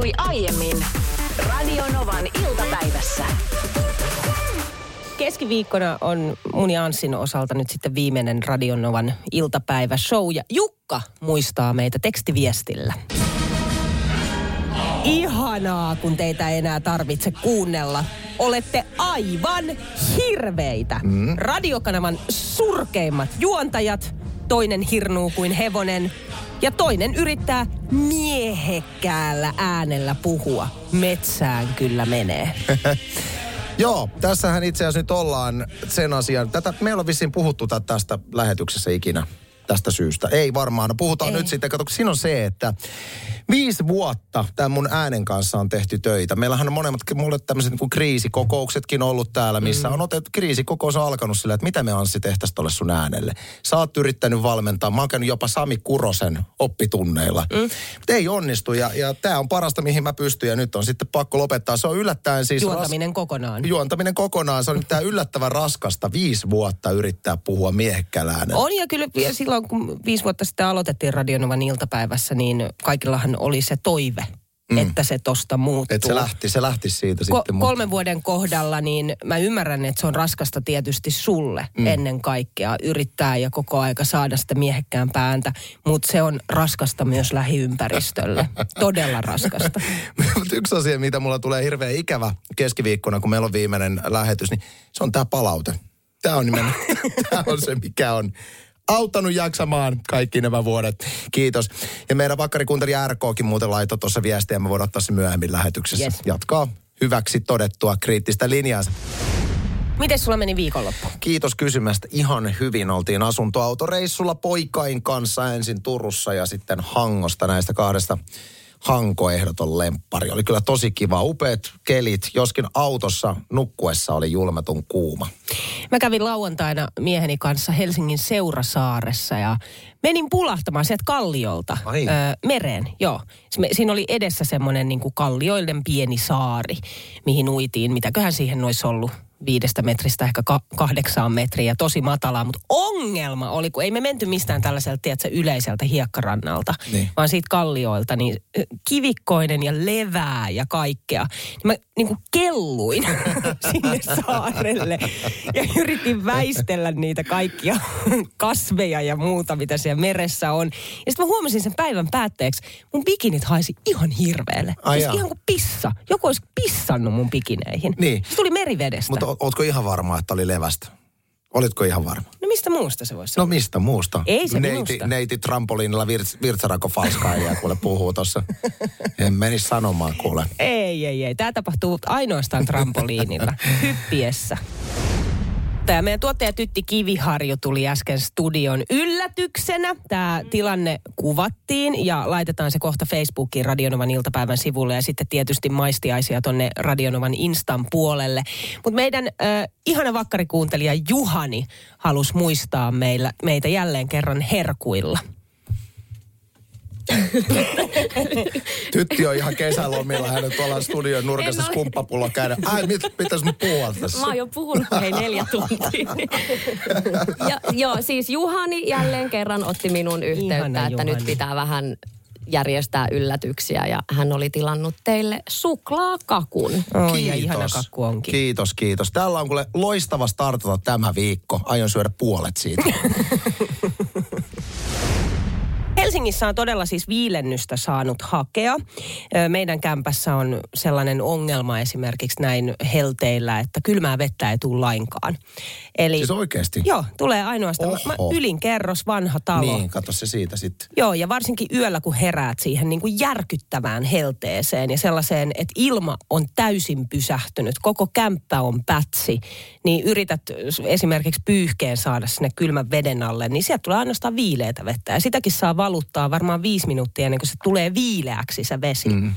tapahtui aiemmin Radionovan iltapäivässä. Keskiviikkona on mun ja Anssin osalta nyt sitten viimeinen Radionovan iltapäiväshow. Ja Jukka muistaa meitä tekstiviestillä. Ihanaa, kun teitä ei enää tarvitse kuunnella. Olette aivan hirveitä. Mm. Radiokanavan surkeimmat juontajat. Toinen hirnuu kuin hevonen. Ja toinen yrittää miehekkäällä äänellä puhua. Metsään kyllä menee. Joo, tässähän itse asiassa nyt ollaan sen asian. Tätä, meillä on vissiin puhuttu tä- tästä lähetyksessä ikinä tästä syystä. Ei varmaan. No puhutaan Ei. nyt sitten. Kato, siinä on se, että viisi vuotta tämän mun äänen kanssa on tehty töitä. Meillähän on monemmat, mulle tämmöiset niin kriisikokouksetkin ollut täällä, missä mm. on otettu, kriisikokous on alkanut sillä, että mitä me Anssi tehtäisiin tolle sun äänelle. Sä oot yrittänyt valmentaa, mä oon käynyt jopa Sami Kurosen oppitunneilla. Mm. Mutta ei onnistu ja, ja tämä on parasta, mihin mä pystyn ja nyt on sitten pakko lopettaa. Se on yllättäen siis... Juontaminen kokonaan. Juontaminen kokonaan. Se on tämä yllättävän raskasta. Viisi vuotta yrittää puhua miehekkäällä äänellä. On ja kyllä vielä silloin, kun viisi vuotta sitten aloitettiin Radionovan iltapäivässä, niin kaikillahan oli se toive, mm. että se tosta muuttuu. Että se lähti, se lähti siitä Ko- sitten. mutta- kolmen vuoden kohdalla, niin mä ymmärrän, että se on raskasta tietysti sulle mm. ennen kaikkea yrittää ja koko aika saada sitä miehekkään pääntä, mutta se on raskasta myös lähiympäristölle. Todella raskasta. Mutta yksi asia, mitä mulla tulee hirveän ikävä keskiviikkona, kun meillä on viimeinen lähetys, niin se on tämä palaute. Tämä on nimenomaan, tämä on se, mikä on auttanut jaksamaan kaikki nämä vuodet. Kiitos. Ja meidän vakkarikuunteli RKkin muuten laittoi tuossa viestiä, me voidaan ottaa se myöhemmin lähetyksessä. Yes. Jatkaa hyväksi todettua kriittistä linjaansa. Miten sulla meni viikonloppu? Kiitos kysymästä. Ihan hyvin oltiin asuntoautoreissulla poikain kanssa ensin Turussa ja sitten Hangosta näistä kahdesta Hanko-ehdoton lemppari. Oli kyllä tosi kiva. Upeat kelit, joskin autossa nukkuessa oli julmetun kuuma. Mä kävin lauantaina mieheni kanssa Helsingin Seurasaaressa ja menin pulahtamaan sieltä kalliolta Ai. ö, mereen. Joo. Siinä oli edessä semmoinen niin kuin kallioiden pieni saari, mihin uitiin. Mitäköhän siihen olisi ollut viidestä metristä ehkä ka- kahdeksaan metriä, tosi matalaa. Mutta ongelma oli, kun ei me menty mistään tällaiselta, tiedätkö, yleiseltä hiekkarannalta, Niin. vaan siitä kallioilta, niin kivikkoinen ja levää ja kaikkea. Niin mä niin kuin kelluin sinne saarelle ja yritin väistellä niitä kaikkia kasveja ja muuta, mitä siellä meressä on. Ja sitten mä huomasin sen päivän päätteeksi, mun bikinit haisi ihan hirveelle. Ai Siis jaa. ihan kuin pissa. Joku olisi pissannut mun bikineihin. Niin. Se tuli merivedestä. Mutta ootko ihan varma, että oli levästä? Olitko ihan varma? No mistä muusta se voisi No olla? mistä muusta? Ei se neiti, minusta. neiti trampoliinilla virts, virtsarako falskailija, kuule puhuu tuossa. En menisi sanomaan, kuule. Ei, ei, ei. Tämä tapahtuu ainoastaan trampoliinilla, hyppiessä. Ja meidän tuottaja Tytti Kiviharju tuli äsken studion yllätyksenä. Tämä tilanne kuvattiin ja laitetaan se kohta Facebookiin Radionovan iltapäivän sivulle ja sitten tietysti maistiaisia tonne Radionovan Instan puolelle. Mutta meidän äh, ihana vakkarikuuntelija Juhani halusi muistaa meillä, meitä jälleen kerran herkuilla. Tytti on ihan kesälomilla, hän on tuolla studion nurkassa ole. skumppapullo käydä. Ai, mit, mitäs mä puhua tässä? Mä oon jo puhunut hei neljä tuntia. ja, joo, siis Juhani jälleen kerran otti minun yhteyttä, Ihana että Juhani. nyt pitää vähän järjestää yllätyksiä ja hän oli tilannut teille suklaakakun. Oh, ja ihana kakku onkin. Kiitos, kiitos. Täällä on kuule loistava startata tämä viikko. Aion syödä puolet siitä. Helsingissä on todella siis viilennystä saanut hakea. Meidän kämpässä on sellainen ongelma esimerkiksi näin helteillä, että kylmää vettä ei tule lainkaan. Eli, Siis oikeesti? Joo, tulee ainoastaan mä, Oho. ylinkerros, vanha talo. Niin, katso se siitä sitten. Joo, ja varsinkin yöllä, kun heräät siihen niin kuin järkyttävään helteeseen ja sellaiseen, että ilma on täysin pysähtynyt, koko kämppä on pätsi, niin yrität esimerkiksi pyyhkeen saada sinne kylmän veden alle, niin sieltä tulee ainoastaan viileätä vettä. Ja sitäkin saa valuttaa varmaan viisi minuuttia ennen kuin se tulee viileäksi se vesi. Mm.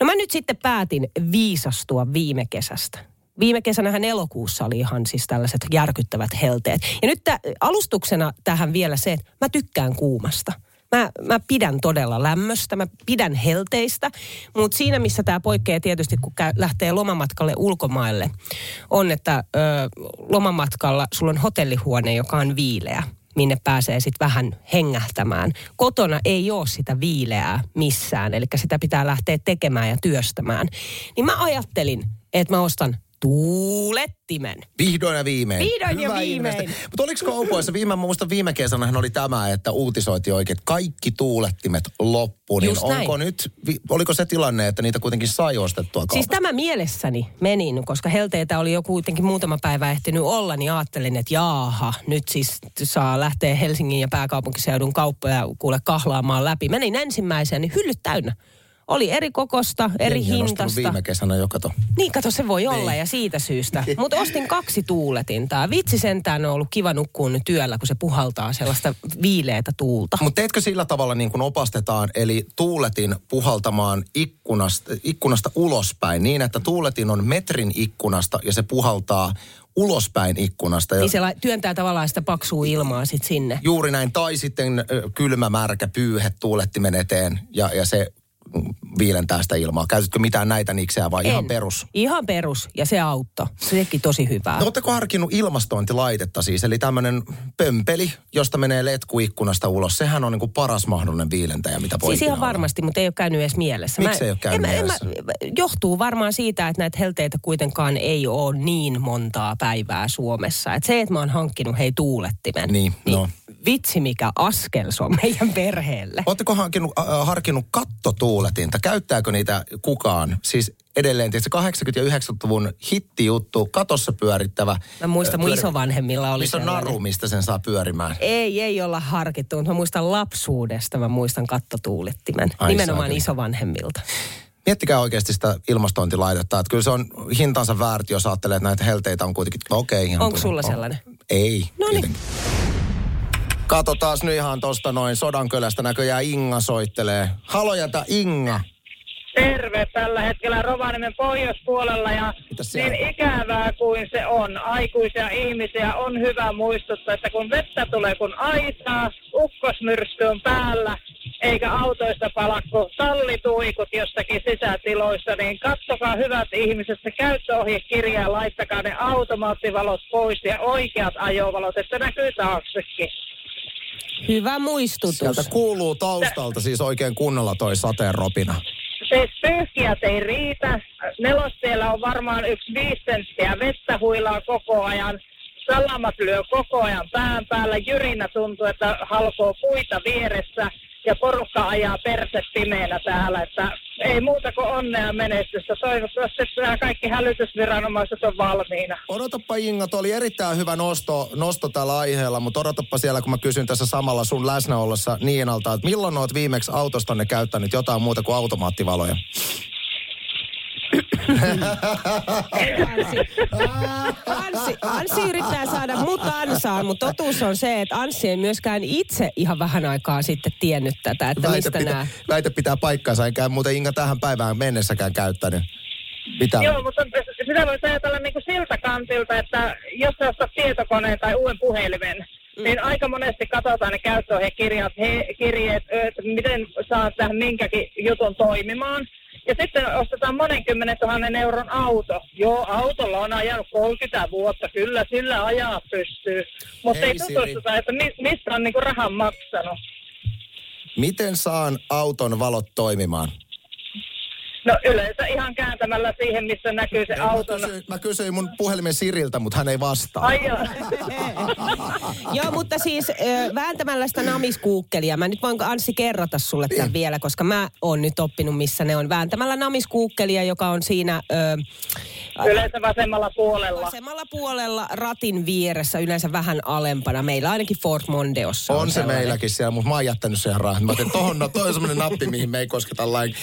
No mä nyt sitten päätin viisastua viime kesästä. Viime kesänähän elokuussa oli ihan siis tällaiset järkyttävät helteet. Ja nyt tä, alustuksena tähän vielä se, että mä tykkään kuumasta. Mä, mä pidän todella lämmöstä, mä pidän helteistä, mutta siinä missä tämä poikkeaa tietysti, kun käy, lähtee lomamatkalle ulkomaille, on, että ö, lomamatkalla sulla on hotellihuone, joka on viileä. Minne pääsee sitten vähän hengähtämään. Kotona ei ole sitä viileää missään, eli sitä pitää lähteä tekemään ja työstämään. Niin mä ajattelin, että mä ostan tuulettimen. Vihdoin ja viimein. Vihdoin ja viimein. Mutta oliko kaupoissa, viime, muistan viime kesänä oli tämä, että uutisoitiin oikein, että kaikki tuulettimet loppu. Niin Just onko näin. nyt, oliko se tilanne, että niitä kuitenkin sai ostettua kaupasta? Siis tämä mielessäni menin, koska helteitä oli jo kuitenkin muutama päivä ehtinyt olla, niin ajattelin, että jaaha, nyt siis saa lähteä Helsingin ja pääkaupunkiseudun kauppoja kuule kahlaamaan läpi. Menin ensimmäiseen, niin hyllyt täynnä. Oli eri kokosta, eri Jengi hintasta. viime kesänä jo, kato. Niin, kato, se voi olla Niin. ja siitä syystä. Mutta ostin kaksi tuuletintaa. Vitsi sentään on ollut kiva nukkua nyt työllä, kun se puhaltaa sellaista viileätä tuulta. Mutta teetkö sillä tavalla niin kuin opastetaan, eli tuuletin puhaltamaan ikkunasta, ikkunasta ulospäin niin, että tuuletin on metrin ikkunasta ja se puhaltaa ulospäin ikkunasta. Niin se la- työntää tavallaan sitä paksua ilmaa sit sinne. Juuri näin, tai sitten kylmä, märkä pyyhe tuulettimen eteen ja, ja se viilentää sitä ilmaa. Käytätkö mitään näitä nikseä vai ihan En. perus? Ihan perus ja se auttoi. Se teki tosi hyvää. No, Oletteko harkinnut ilmastointilaitetta siis, eli tämmöinen pömpeli, josta menee letku ikkunasta ulos. Sehän on niin kuin paras mahdollinen viilentäjä, mitä voi Siis ihan olla. varmasti, mutta ei ole käynyt edes mielessä. Miksi ei ole käynyt en, mä- en mielessä? Mä, johtuu varmaan siitä, että näitä helteitä kuitenkaan ei ole niin montaa päivää Suomessa. Et se, että mä oon hankkinut hei tuulettimen. Niin, no. Vitsi mikä askel se on meidän perheelle. Oletteko harkinnut, äh, harkinnut kattotuuletinta? Käyttääkö niitä kukaan? Siis edelleen tietysti 80- ja 90-luvun hittijuttu, katossa pyörittävä. Mä muistan, ö, mun pyöri- isovanhemmilla oli Missä on naru, mistä sen saa pyörimään? Ei, ei olla harkittu, mutta mä muistan lapsuudesta, mä muistan kattotuulettimen. Ai Nimenomaan saakeli. isovanhemmilta. Miettikää oikeasti sitä ilmastointilaitetta. Että kyllä se on hintansa väärti, jos ajattelee, että näitä helteitä on kuitenkin, okei. ihan Onko sulla on. sellainen? Ei. No niin. Taas nyt ihan tosta noin Sodankylästä näköjään Inga soittelee. Halojata Inga. terve tällä hetkellä Rovaniemen pohjoispuolella ja niin ikävää kuin se on, aikuisia ihmisiä on hyvä muistuttaa, että kun vettä tulee kun aisaa, ukkosmyrsky on päällä, eikä autoista palakko tallituikut jostakin sisätiloissa, niin katsokaa hyvät ihmiset se käyttöohjekirja ja laittakaa ne automaattivalot pois ja oikeat ajovalot, että näkyy taaksekin. Hyvä muistutus. Sieltä kuuluu taustalta siis oikein kunnolla toi sateen ropina. Siis pyyhkijät ei riitä. Nelostiellä on varmaan yksi viisi senttiä vettä huilaa koko ajan. Salamat lyö koko ajan pään päällä. Jyrinä tuntuu, että halkoo puita vieressä. Ja porukka ajaa perse pimeänä täällä. Että ei muuta kuin onnea menestystä. Toivottavasti nämä kaikki hälytysviranomaiset on valmiina. Odotappa Inga, toi oli erittäin hyvä nosto, nosto tällä aiheella, mutta odotappa siellä, kun mä kysyn tässä samalla sun läsnäollessa Niinalta, että milloin oot viimeksi autostanne käyttänyt jotain muuta kuin automaattivaloja? Anssi, Anssi yrittää saada mut ansaan, mutta totuus on se, että Anssi ei myöskään itse ihan vähän aikaa sitten tiennyt tätä, että mistä pitää, nämä... väite pitää paikkansa, enkä muuten Inga tähän päivään mennessäkään käyttänyt. Mitä? Joo, mutta sitä voisi ajatella niin kuin siltä kantilta, että jos sä ostat tietokoneen tai uuden puhelimen, mm. niin aika monesti katsotaan ne käyttöohjekirjat, he, kirjeet, että miten saa tähän minkäkin jutun toimimaan. Ja sitten ostetaan monen kymmenen tuhannen euron auto. Joo, autolla on ajanut 30 vuotta, kyllä sillä ajaa pystyy. Mutta ei Siri. tutustuta, että mi, mistä on niinku rahan maksanut. Miten saan auton valot toimimaan? No yleensä ihan kääntämällä siihen, missä näkyy se Mä auton. kysyin, mä kysyin mun puhelimen Siriltä, mutta hän ei vastaa. Ai joo. Joo, mutta siis vääntämällä sitä namiskuukkelia. Mä nyt voin Anssi kerrata sulle tämän vielä, koska mä oon nyt oppinut, missä ne on. Vääntämällä namiskuukkelia, joka on siinä ö, Yleensä vasemmalla puolella. vasemmalla puolella ratin vieressä, yleensä vähän alempana. Meillä ainakin Ford Mondeossa on, On se sellainen. meilläkin siellä, mutta mä oon jättänyt sen rahan. Mä ajattelin, tohon, no, toi on semmoinen nappi, mihin me ei kosketa lain.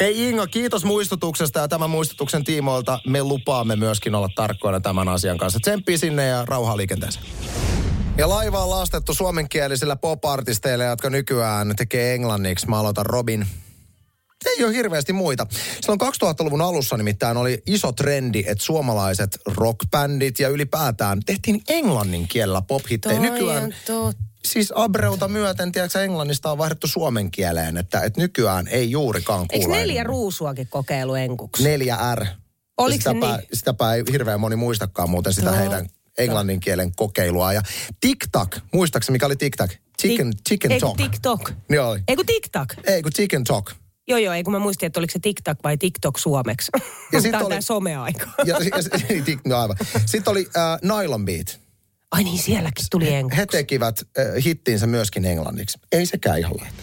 Hei Ingo, kiitos muistutuksesta ja tämän muistutuksen tiimoilta me lupaamme myöskin olla tarkkoina tämän asian kanssa. Tsemppii sinne ja rauhaa liikenteeseen. Ja laiva on lastettu suomenkielisillä pop-artisteilla, jotka nykyään tekee englanniksi. Mä aloitan Robin. Ei ole hirveästi muita. Silloin 2000-luvun alussa nimittäin oli iso trendi, että suomalaiset rockbändit ja ylipäätään tehtiin englannin kielellä pop-hittejä. Nykyään siis Abreuta myöten, tiedätkö, englannista on vaihdettu suomen kieleen, että, että nykyään ei juurikaan Eikö kuule. neljä ruusuakin kokeilu enkuksi? Neljä R. Oliko se sitäpä, niin? sitäpä ei hirveän moni muistakaan muuten sitä Totta. heidän englannin kielen kokeilua. Ja TikTok, muistaakseni mikä oli TikTok? Chicken, Tik- chicken talk. TikTok. Niin oli. Ei kun TikTok. Ei kun chicken talk. Joo, joo, ei kun mä muistin, että oliko se TikTok vai TikTok suomeksi. Ja Tämä sit on oli- tää someaika. Ja, ja, tik, no aivan. Sitten oli äh, Nylon Beat. Ai niin, sielläkin tuli He englanniksi. tekivät äh, hittinsä myöskin englanniksi. Ei sekään ihan lähtä.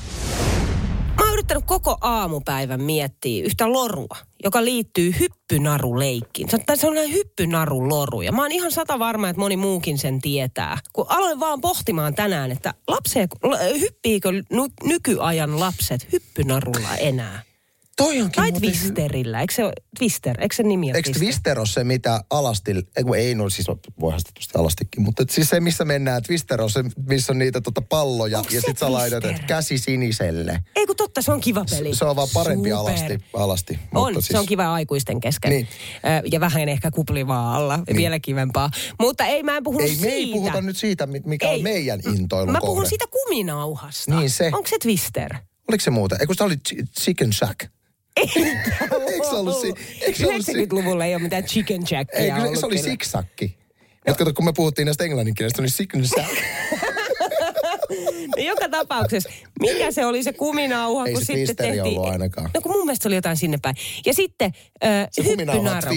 Yrittänyt koko aamupäivän miettiä yhtä lorua, joka liittyy hyppynaruleikkiin. Se on- Se on näin hyppynaruloru. Ja mä oon ihan sata varma, että moni muukin sen tietää. Kun aloin vaan pohtimaan tänään, että lapsee, hyppiikö ny- nykyajan lapset hyppynarulla enää? Toi onkin Tai muuten- Twisterillä. Eikö se Twister? Eikö se nimi ole Eikö Twister ole se, mitä alasti, ei, ei no siis voihan sitä tietysti alastikin, mutta siis se, missä mennään, Twister on se, missä on niitä tota palloja Onks ja se sit sä laitat käsi siniselle. Ei kun totta, se on kiva peli. Se on vaan parempi Super. alasti. alasti On, mutta se on kiva aikuisten kesken. Niin. Ö, Ja vähän ehkä kuplivaa alla, niin. vielä kivempaa. Mutta ei, mä en puhunut Ei, me siitä. ei puhuta nyt siitä, mi- mikä on meidän intoilun Mä kohde. puhun siitä kuminauhasta. Niin se. Onko se Twister? Oliko se muuta? Eikö se oli chi- Chicken Shack? Eikö se ollut si- eikö se ollut si- 90-luvulla ei ole mitään chicken jackia Ei, kyllä se oli kyllä. siksakki. Ja kato, kun me puhuttiin näistä englanninkielistä, niin Chicken Shack. No joka tapauksessa, mikä se oli se kuminauha, Ei kun se sitten Twisteri tehtiin... ollut ainakaan. No kun mun mielestä se oli jotain sinne päin. Ja sitten äh, Se kuminauha hyppynaru.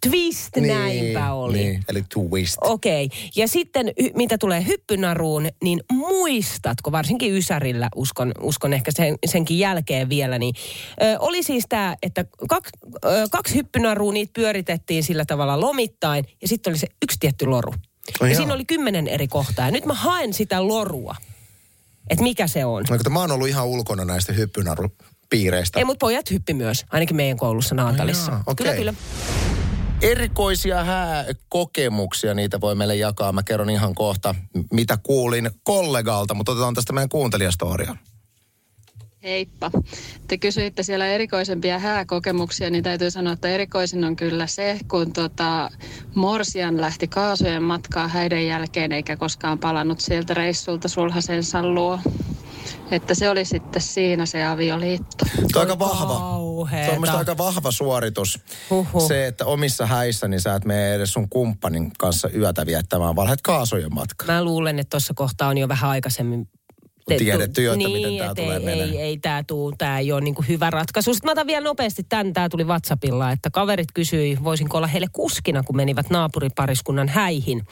Twist. Twist, näinpä oli. Niin, eli twist. Okei. Okay. Ja sitten mitä tulee hyppynaruun, niin muistatko, varsinkin Ysärillä, uskon, uskon ehkä sen, senkin jälkeen vielä, niin ö, oli siis tämä, että kak, ö, kaksi hyppynarua, niitä pyöritettiin sillä tavalla lomittain, ja sitten oli se yksi tietty loru. Ai ja jaa. siinä oli kymmenen eri kohtaa. Ja nyt mä haen sitä lorua, että mikä se on. No, mä oon ollut ihan ulkona näistä hyppynarupiireistä. Ei, mutta pojat hyppi myös, ainakin meidän koulussa Naantalissa. Jaa, okei. Kyllä, kyllä. Erikoisia hääkokemuksia, niitä voi meille jakaa. Mä kerron ihan kohta, mitä kuulin kollegalta, mutta otetaan tästä meidän kuuntelijastoria. Heippa. Te kysyitte siellä erikoisempia hääkokemuksia, niin täytyy sanoa, että erikoisin on kyllä se, kun tota Morsian lähti kaasujen matkaa häiden jälkeen eikä koskaan palannut sieltä reissulta sulhasensa luo. Että se oli sitten siinä se avioliitto. Tuo on aika vahva. Kauheeta. Se on aika vahva suoritus. Huhhuh. Se, että omissa häissä niin sä et mene edes sun kumppanin kanssa yötä viettämään, vaan lähdet kaasujen matkaan. Mä luulen, että tuossa kohtaa on jo vähän aikaisemmin Tiedetty jo, että niin, miten tää et tulee ei, ei, ei tää tuu, tää ei ole niinku hyvä ratkaisu. Sitten mä otan vielä nopeasti tän, tää tuli WhatsAppilla, että kaverit kysyi, voisinko olla heille kuskina, kun menivät naapuripariskunnan häihin.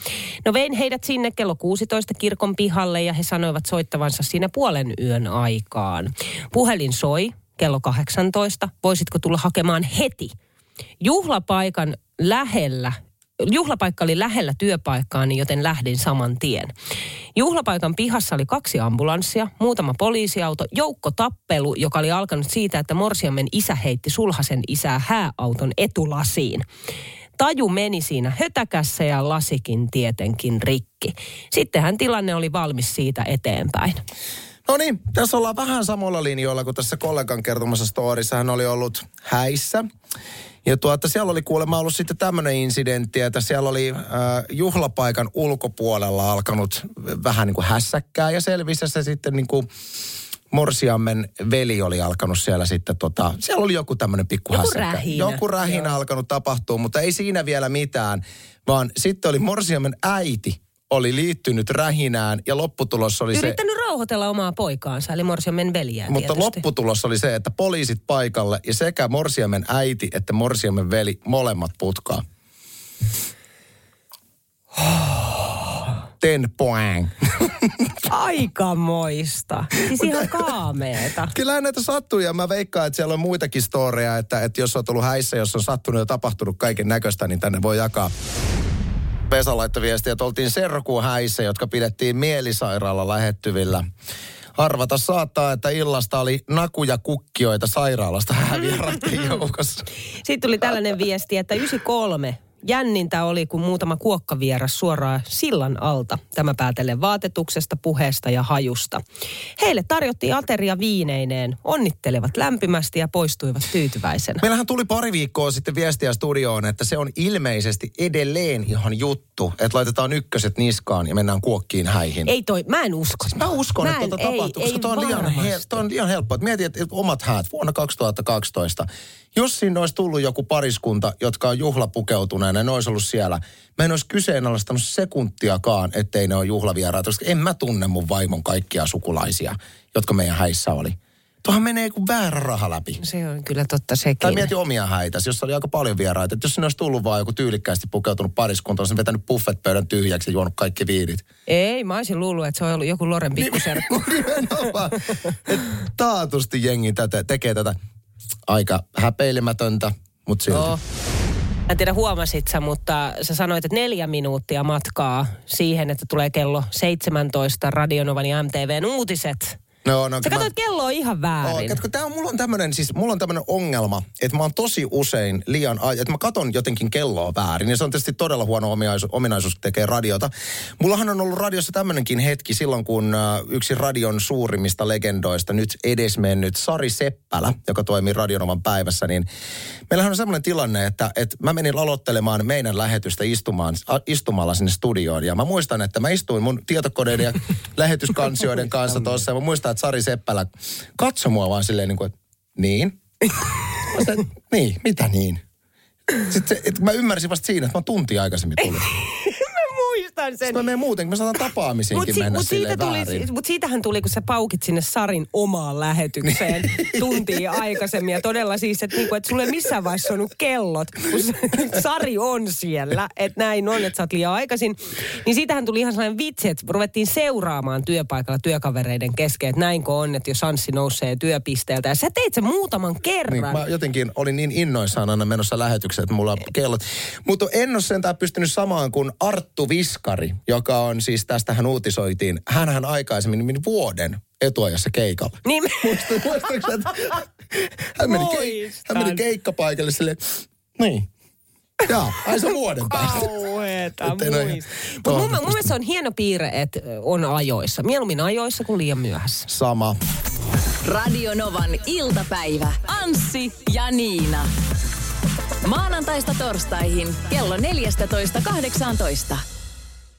No vein heidät sinne kello 16 kirkon pihalle ja he sanoivat soittavansa siinä puolen yön aikaan. Puhelin soi kello 18, voisitko tulla hakemaan heti? Juhlapaikan lähellä Juhlapaikka oli lähellä työpaikkaani, joten lähdin saman tien. Juhlapaikan pihassa oli kaksi ambulanssia, muutama poliisiauto, joukko tappelu, joka oli alkanut siitä, että Morsiamen isä heitti sulhasen isää hääauton etulasiin. Taju meni siinä hötäkässä ja lasikin tietenkin rikki. Sittenhän tilanne oli valmis siitä eteenpäin. No niin, tässä ollaan vähän samoilla linjoilla kuin tässä kollegan kertomassa storissa. Hän oli ollut häissä. Ja tuota, siellä oli kuulemma ollut sitten tämmöinen incidentti, että siellä oli äh, juhlapaikan ulkopuolella alkanut vähän niin kuin hässäkkää ja selvisi se sitten niin kuin Morsiammen veli oli alkanut siellä sitten tota, siellä oli joku tämmöinen pikku Joku hässäkkä. rähinä. Joku rähinä Joo. alkanut tapahtua, mutta ei siinä vielä mitään, vaan sitten oli Morsiammen äiti oli liittynyt rähinään ja lopputulos oli se... Rauhoitella omaa poikaansa, eli Morsiamen veljää Mutta tietysti. lopputulos oli se, että poliisit paikalle ja sekä Morsiamen äiti että Morsiamen veli molemmat putkaa. Ten poing. Aikamoista. Siis ihan kaameeta. Kyllä näitä sattuu ja mä veikkaan, että siellä on muitakin storeja, että, että jos olet ollut häissä, jos on sattunut ja tapahtunut kaiken näköistä, niin tänne voi jakaa. Vesa laittoi viestiä, että oltiin serkuun häissä, jotka pidettiin mielisairaala lähettyvillä. Arvata saattaa, että illasta oli nakuja kukkioita sairaalasta häävieraiden joukossa. Sitten tuli tällainen viesti, että 93 jännintä oli, kun muutama kuokkavieras suoraan sillan alta. Tämä päätellen vaatetuksesta, puheesta ja hajusta. Heille tarjottiin ateria viineineen, onnittelevat lämpimästi ja poistuivat tyytyväisenä. Meillähän tuli pari viikkoa sitten viestiä studioon, että se on ilmeisesti edelleen ihan juttu, että laitetaan ykköset niskaan ja mennään kuokkiin häihin. Ei toi, mä en usko. Mä uskon, Mä että en- tota ei- tapahtuu, koska ei toi on, liian hel- toi on liian helppoa. Et Mieti, että omat häät vuonna 2012. Jos sinne olisi tullut joku pariskunta, jotka on juhlapukeutuneena perjantaina ja ne olisi ollut siellä. Mä en olisi kyseenalaistanut sekuntiakaan, ettei ne ole juhlavieraita, koska en mä tunne mun vaimon kaikkia sukulaisia, jotka meidän häissä oli. Tuohan menee kuin väärä raha läpi. Se on kyllä totta sekin. Tai mieti omia häitä, jossa oli aika paljon vieraita. Että jos sinne olisi tullut vaan joku tyylikkäästi pukeutunut pariskunta, olisi vetänyt buffetpöydän tyhjäksi ja juonut kaikki viinit. Ei, mä olisin luullut, että se on ollut joku Loren pikkuserkku. Nimenomaan. Et taatusti jengi tätä, tekee tätä aika häpeilemätöntä, mutta silti. Joo. En tiedä huomasit sä, mutta sä sanoit, että neljä minuuttia matkaa siihen, että tulee kello 17 Radionovan ja MTVn uutiset. No, no, Sä mä- katsoit kelloa ihan väärin. Oo, katso, tää on, mulla on tämmönen, siis mulla on tämmönen ongelma, että mä oon tosi usein liian, että mä katon jotenkin kelloa väärin. Ja se on tietysti todella huono ominaisuus, ominaisuus tekee radiota. Mullahan on ollut radiossa tämmönenkin hetki silloin, kun yksi radion suurimmista legendoista, nyt edesmennyt Sari Seppälä, joka toimii Radionovan päivässä, niin meillähän on semmoinen tilanne, että, että mä menin aloittelemaan meidän lähetystä istumaan, istumalla sinne studioon. Ja mä muistan, että mä istuin mun tietokoneiden ja lähetyskansioiden kanssa tuossa. Ja mä muistan, että Sari Seppälä katsoi mua vaan silleen niin kuin, että niin. Mä sanoin, niin, mitä niin? Sitten se, että mä ymmärsin vasta siinä, että mä tunti aikaisemmin tulin. Muistan sen. Sitten mä menen muutenkin, mä saatan tapaamisiinkin Mutta mennä mut siitä tuli, väärin. mut siitähän tuli, kun sä paukit sinne Sarin omaan lähetykseen tuntia aikaisemmin. Ja todella siis, että niinku, et sulle missään vaiheessa sonut kellot, kun Sari on siellä. Että näin on, että sä oot liian aikaisin. Niin siitähän tuli ihan sellainen vitsi, että ruvettiin seuraamaan työpaikalla työkavereiden kesken. Että näinkö on, että jos Anssi nousee työpisteeltä. Ja sä teit sen muutaman Niin, kerran. mä jotenkin olin niin innoissaan aina menossa lähetykseen, että mulla on kellot. Mutta en ole sentään pystynyt samaan kuin Arttu Viskari, joka on siis, tästähän uutisoitiin, hänhän aikaisemmin meni vuoden etuajassa keikalla. Niin, Muistatko, että hän meni, kei, hän meni keikkapaikalle sille, niin. Jaa, ai se vuoden päästä. Kauheeta. Mutta mun, mun mielestä se on hieno piirre, että on ajoissa. Mieluummin ajoissa kuin liian myöhässä. Sama. Radionovan iltapäivä. Anssi ja Niina. Maanantaista torstaihin kello 14.18.